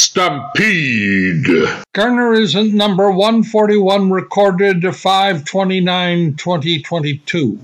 Stampede. Garner is at number 141, recorded 529 2022.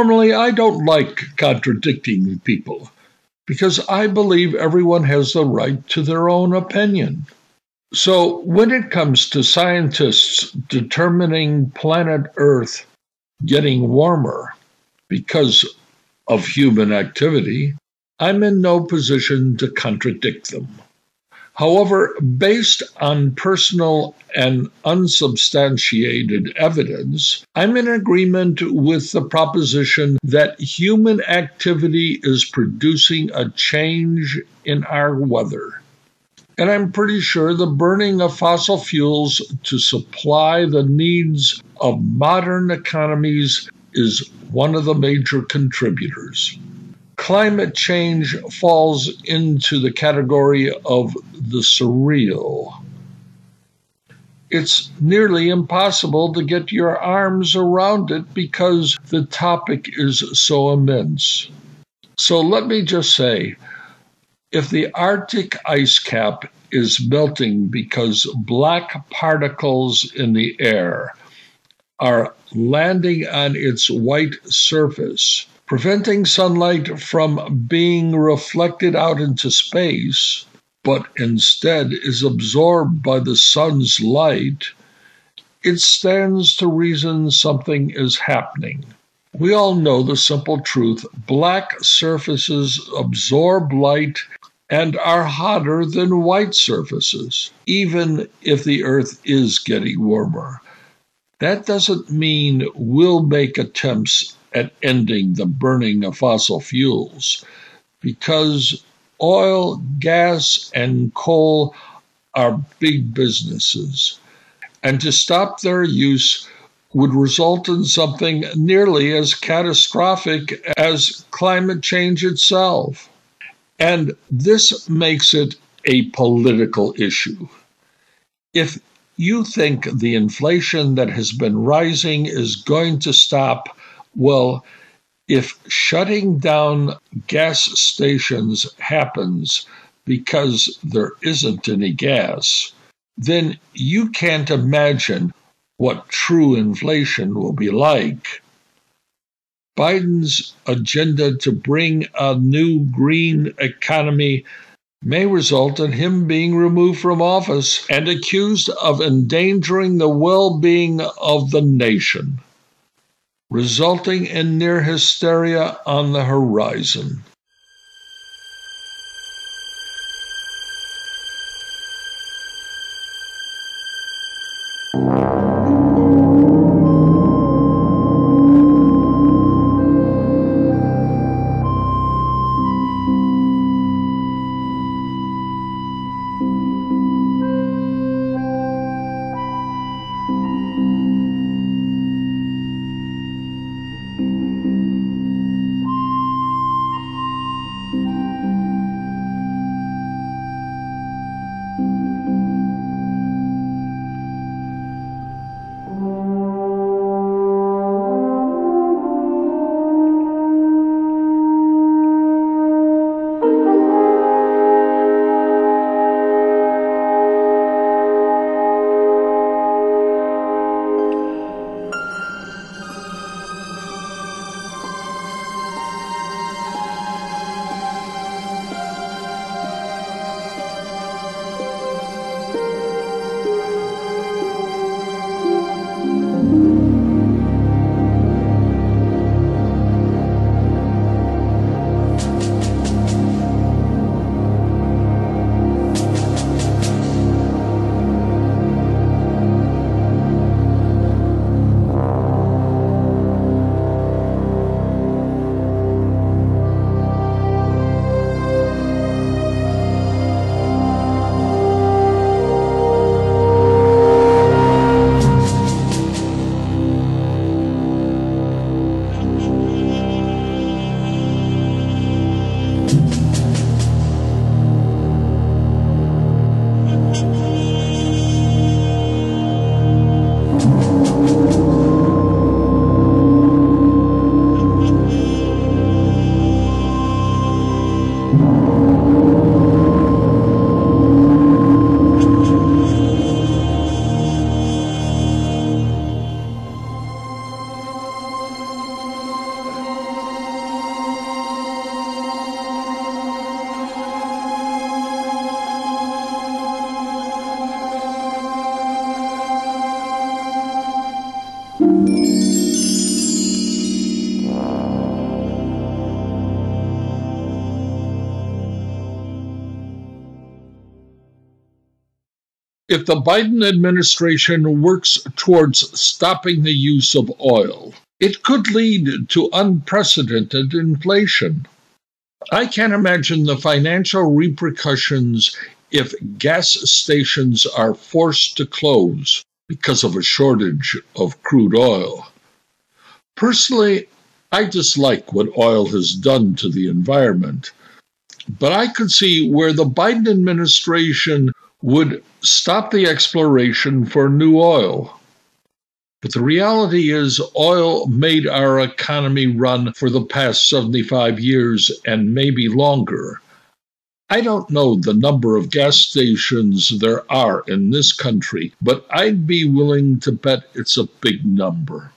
Normally, I don't like contradicting people because I believe everyone has the right to their own opinion. So, when it comes to scientists determining planet Earth getting warmer because of human activity, I'm in no position to contradict them. However, based on personal and unsubstantiated evidence, I'm in agreement with the proposition that human activity is producing a change in our weather. And I'm pretty sure the burning of fossil fuels to supply the needs of modern economies is one of the major contributors climate change falls into the category of the surreal. It's nearly impossible to get your arms around it because the topic is so immense. So let me just say if the Arctic ice cap is melting because black particles in the air are landing on its white surface, preventing sunlight from being reflected out into space, but instead is absorbed by the sun's light, it stands to reason something is happening. We all know the simple truth black surfaces absorb light and are hotter than white surfaces, even if the Earth is getting warmer. That doesn't mean we'll make attempts at ending the burning of fossil fuels because oil, gas, and coal are big businesses. And to stop their use would result in something nearly as catastrophic as climate change itself. And this makes it a political issue. If you think the inflation that has been rising is going to stop, well, if shutting down gas stations happens because there isn't any gas, then you can't imagine what true inflation will be like. Biden's agenda to bring a new green economy may result in him being removed from office and accused of endangering the well being of the nation, resulting in near hysteria on the horizon. The Biden administration works towards stopping the use of oil, it could lead to unprecedented inflation. I can't imagine the financial repercussions if gas stations are forced to close because of a shortage of crude oil. Personally, I dislike what oil has done to the environment, but I could see where the Biden administration would stop the exploration for new oil. But the reality is, oil made our economy run for the past 75 years and maybe longer. I don't know the number of gas stations there are in this country, but I'd be willing to bet it's a big number.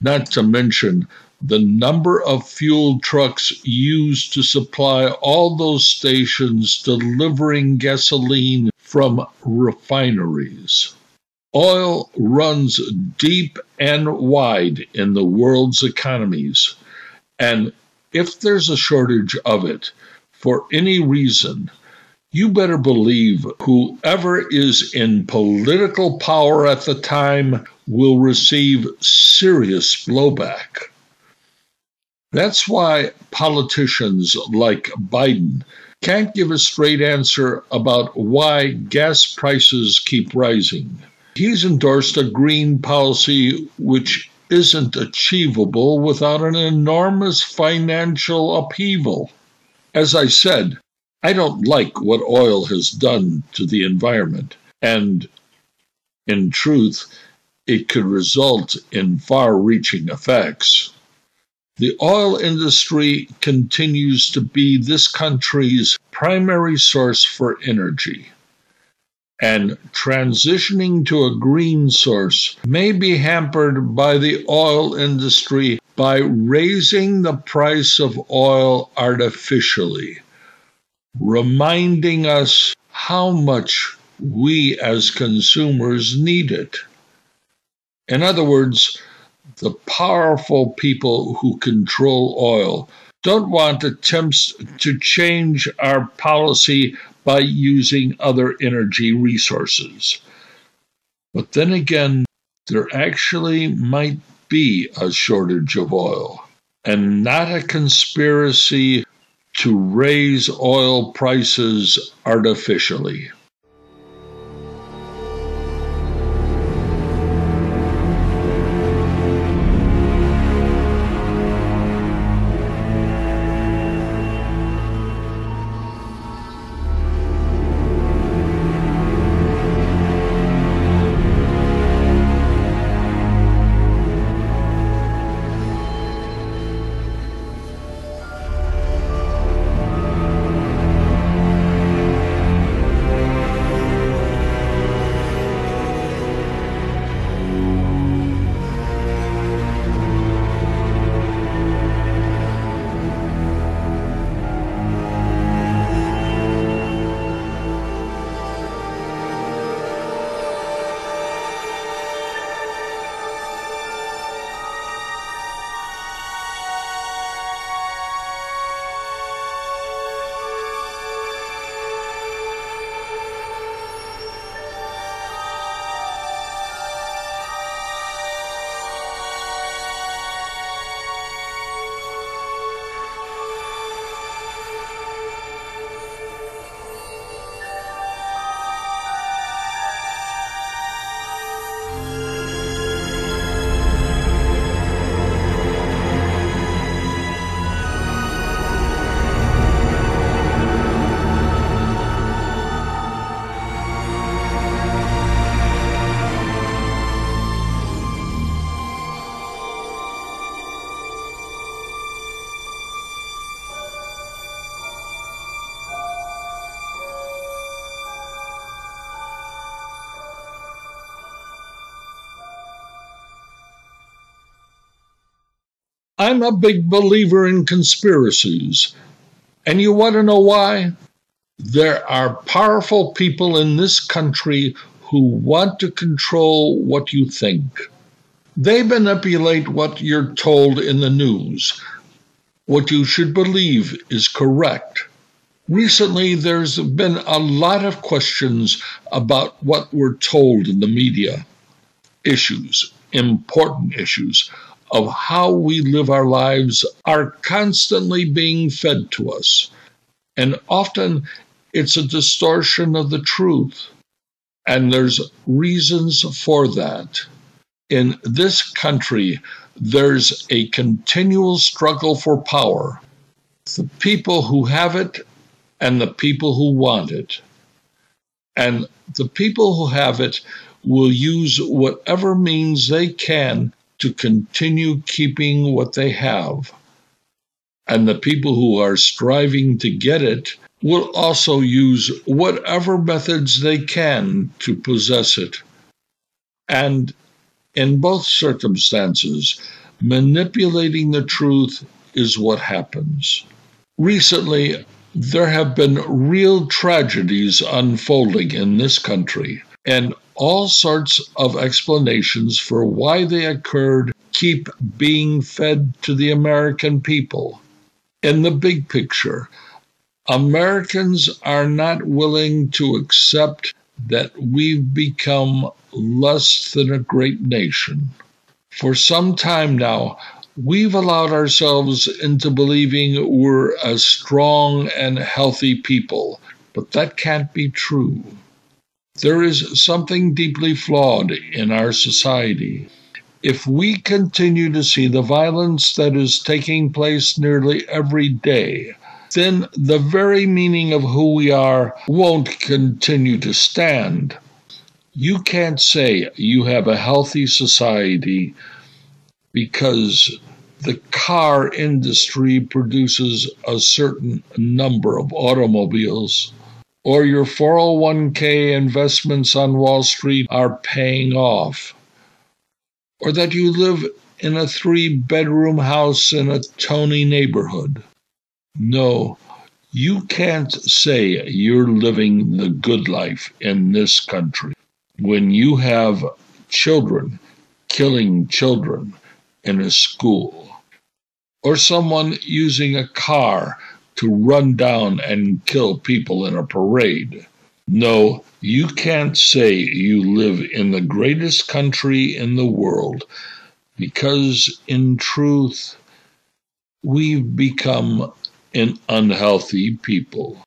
Not to mention the number of fuel trucks used to supply all those stations delivering gasoline from refineries. Oil runs deep and wide in the world's economies, and if there's a shortage of it for any reason, you better believe whoever is in political power at the time will receive serious blowback. That's why politicians like Biden can't give a straight answer about why gas prices keep rising. He's endorsed a green policy which isn't achievable without an enormous financial upheaval. As I said, I don't like what oil has done to the environment, and in truth, it could result in far reaching effects. The oil industry continues to be this country's primary source for energy. And transitioning to a green source may be hampered by the oil industry by raising the price of oil artificially, reminding us how much we as consumers need it. In other words, the powerful people who control oil don't want attempts to change our policy by using other energy resources. But then again, there actually might be a shortage of oil and not a conspiracy to raise oil prices artificially. I'm a big believer in conspiracies. And you want to know why? There are powerful people in this country who want to control what you think. They manipulate what you're told in the news. What you should believe is correct. Recently, there's been a lot of questions about what we're told in the media. Issues, important issues of how we live our lives are constantly being fed to us. And often it's a distortion of the truth. And there's reasons for that. In this country, there's a continual struggle for power. The people who have it and the people who want it. And the people who have it will use whatever means they can to continue keeping what they have. And the people who are striving to get it will also use whatever methods they can to possess it. And in both circumstances, manipulating the truth is what happens. Recently, there have been real tragedies unfolding in this country, and all sorts of explanations for why they occurred keep being fed to the American people. In the big picture, Americans are not willing to accept that we've become less than a great nation. For some time now, we've allowed ourselves into believing we're a strong and healthy people, but that can't be true. There is something deeply flawed in our society. If we continue to see the violence that is taking place nearly every day, then the very meaning of who we are won't continue to stand. You can't say you have a healthy society because the car industry produces a certain number of automobiles, or your 401k investments on Wall Street are paying off, or that you live in a three bedroom house in a Tony neighborhood. No, you can't say you're living the good life in this country when you have children killing children in a school, or someone using a car to run down and kill people in a parade. No, you can't say you live in the greatest country in the world because, in truth, we've become an unhealthy people.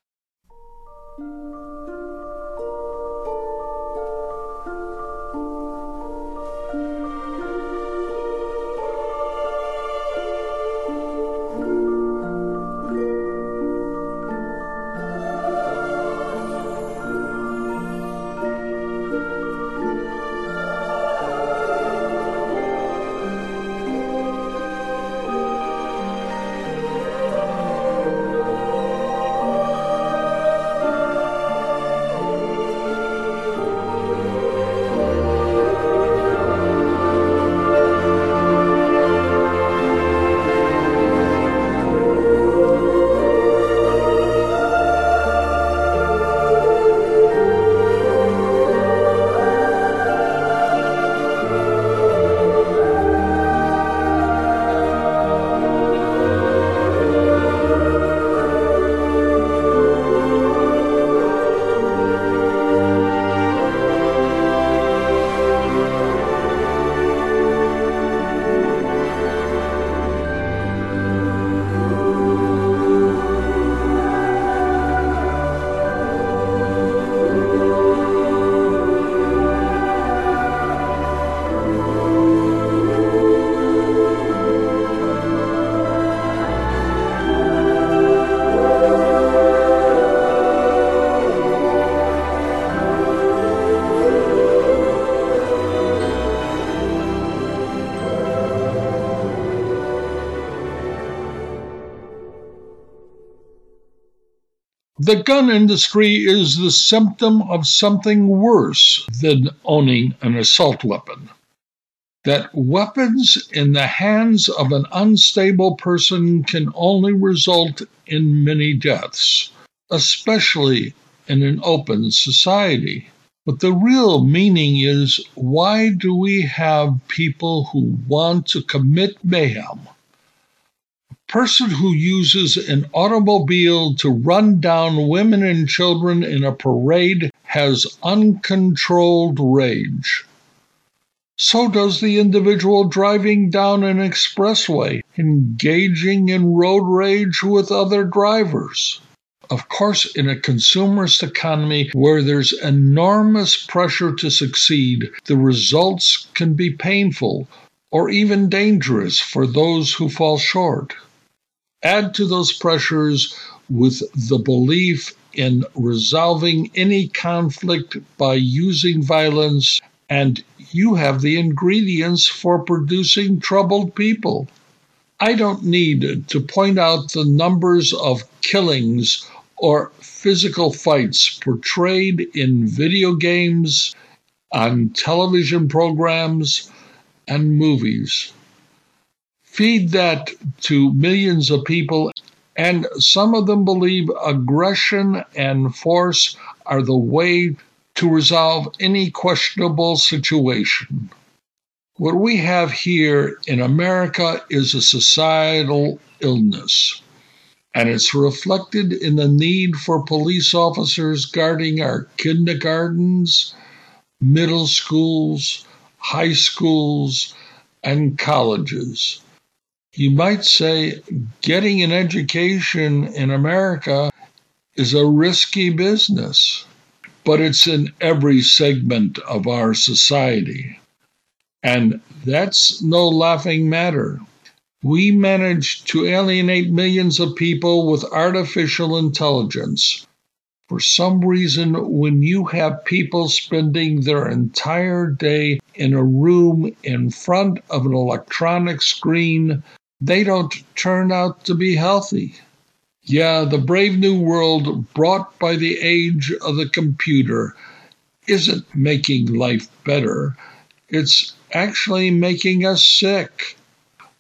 The gun industry is the symptom of something worse than owning an assault weapon. That weapons in the hands of an unstable person can only result in many deaths, especially in an open society. But the real meaning is why do we have people who want to commit mayhem? Person who uses an automobile to run down women and children in a parade has uncontrolled rage. So does the individual driving down an expressway, engaging in road rage with other drivers. Of course, in a consumerist economy where there's enormous pressure to succeed, the results can be painful or even dangerous for those who fall short. Add to those pressures with the belief in resolving any conflict by using violence, and you have the ingredients for producing troubled people. I don't need to point out the numbers of killings or physical fights portrayed in video games, on television programs, and movies. Feed that to millions of people, and some of them believe aggression and force are the way to resolve any questionable situation. What we have here in America is a societal illness, and it's reflected in the need for police officers guarding our kindergartens, middle schools, high schools, and colleges. You might say getting an education in America is a risky business, but it's in every segment of our society. And that's no laughing matter. We managed to alienate millions of people with artificial intelligence. For some reason, when you have people spending their entire day in a room in front of an electronic screen they don't turn out to be healthy. Yeah, the brave new world brought by the age of the computer isn't making life better, it's actually making us sick.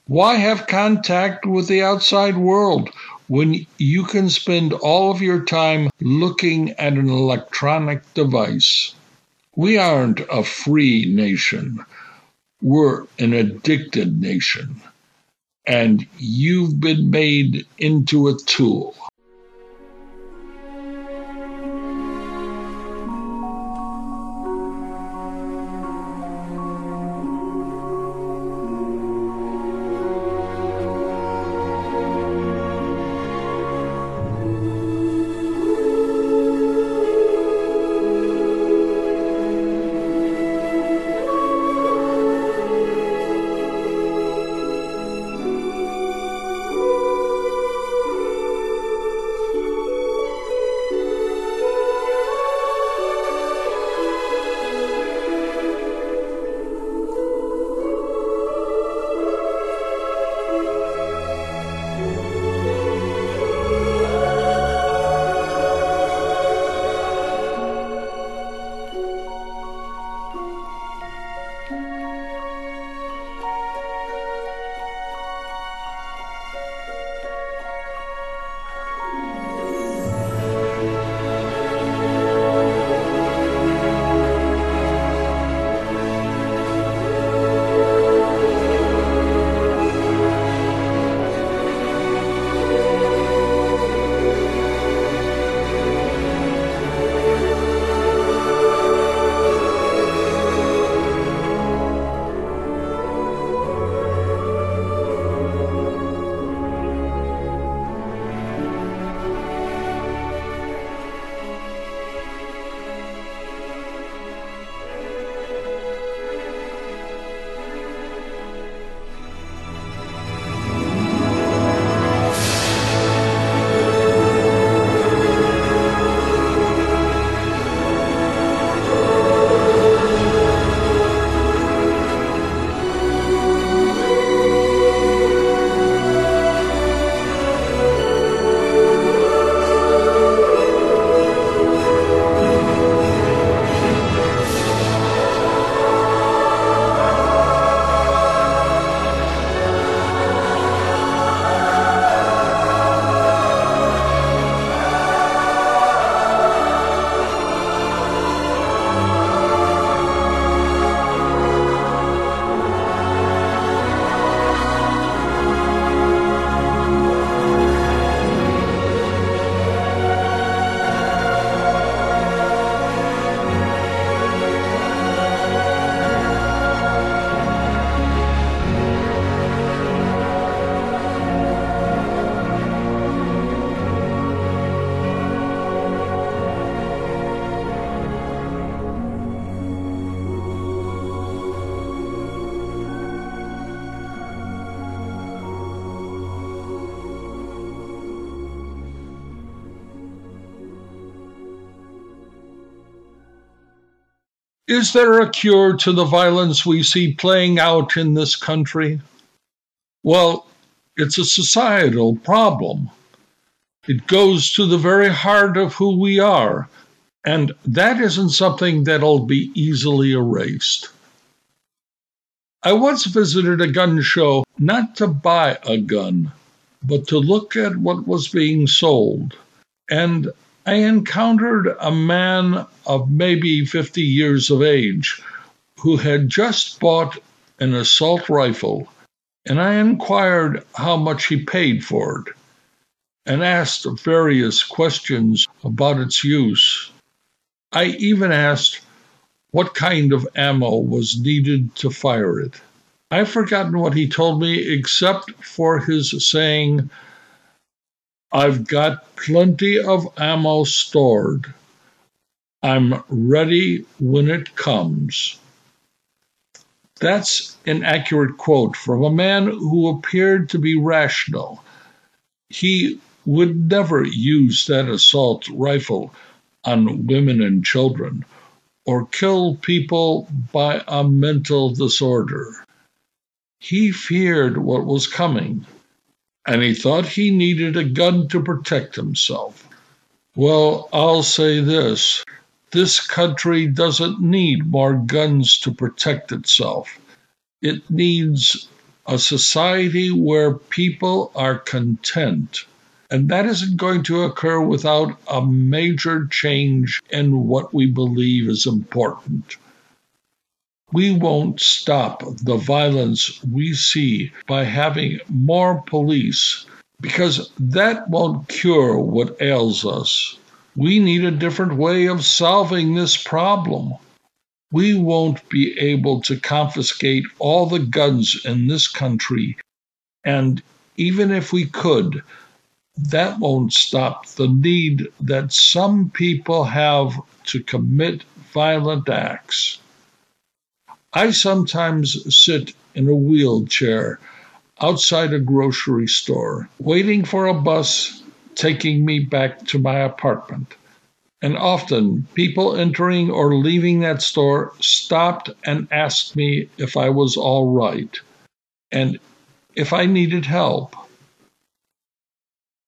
Why have contact with the outside world when you can spend all of your time looking at an electronic device? We aren't a free nation. We're an addicted nation. And you've been made into a tool. Is there a cure to the violence we see playing out in this country? Well, it's a societal problem. It goes to the very heart of who we are, and that isn't something that'll be easily erased. I once visited a gun show not to buy a gun, but to look at what was being sold. And I encountered a man of maybe 50 years of age who had just bought an assault rifle, and I inquired how much he paid for it and asked various questions about its use. I even asked what kind of ammo was needed to fire it. I've forgotten what he told me except for his saying I've got plenty of ammo stored. I'm ready when it comes. That's an accurate quote from a man who appeared to be rational. He would never use that assault rifle on women and children or kill people by a mental disorder. He feared what was coming and he thought he needed a gun to protect himself. Well, I'll say this this country doesn't need more guns to protect itself. It needs a society where people are content. And that isn't going to occur without a major change in what we believe is important. We won't stop the violence we see by having more police because that won't cure what ails us. We need a different way of solving this problem. We won't be able to confiscate all the guns in this country, and even if we could, that won't stop the need that some people have to commit violent acts. I sometimes sit in a wheelchair outside a grocery store, waiting for a bus taking me back to my apartment. And often people entering or leaving that store stopped and asked me if I was all right and if I needed help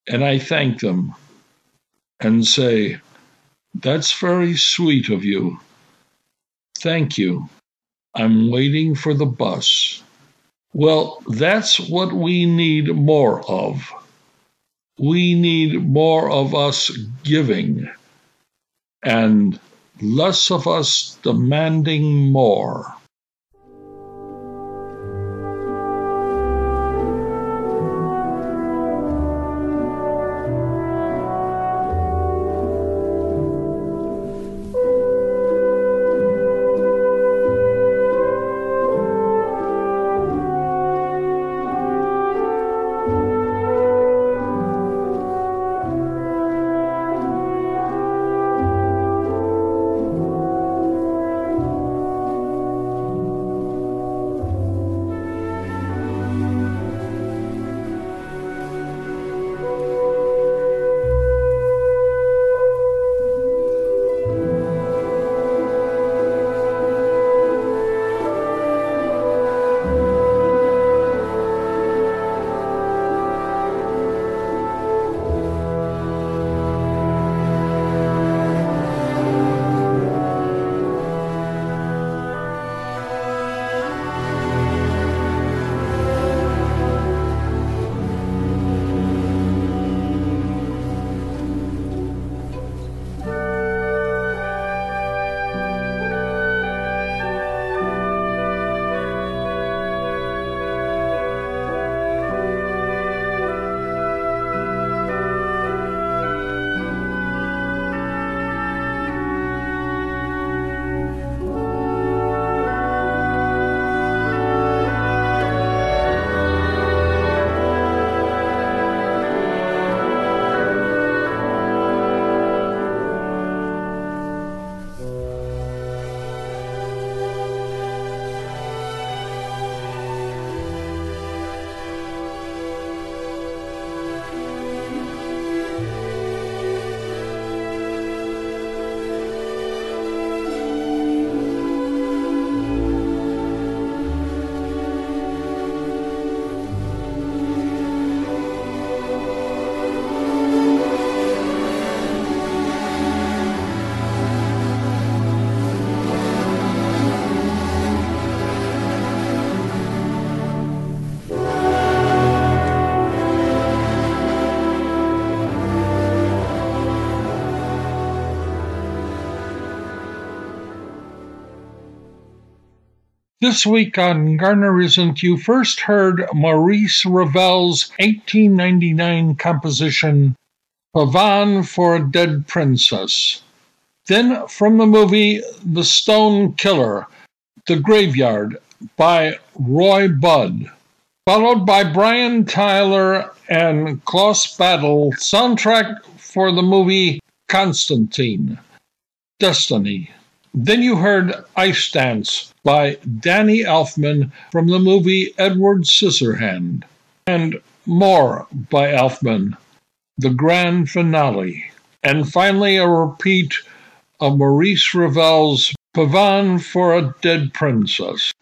and I thank them and say, That's very sweet of you. Thank you. I'm waiting for the bus. Well, that's what we need more of. We need more of us giving and less of us demanding more. This week on Garner Isn't, you first heard Maurice Ravel's 1899 composition, Pavane for a Dead Princess. Then from the movie The Stone Killer, The Graveyard by Roy Budd, followed by Brian Tyler and Klaus Badelt, soundtrack for the movie Constantine, Destiny. Then you heard Ice Dance by Danny Elfman from the movie Edward Scissorhand, and More by Elfman, the grand finale. And finally, a repeat of Maurice Ravel's Pavane for a Dead Princess.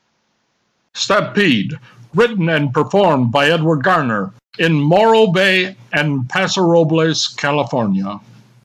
Stampede, written and performed by Edward Garner, in Morro Bay and Paso Robles, California.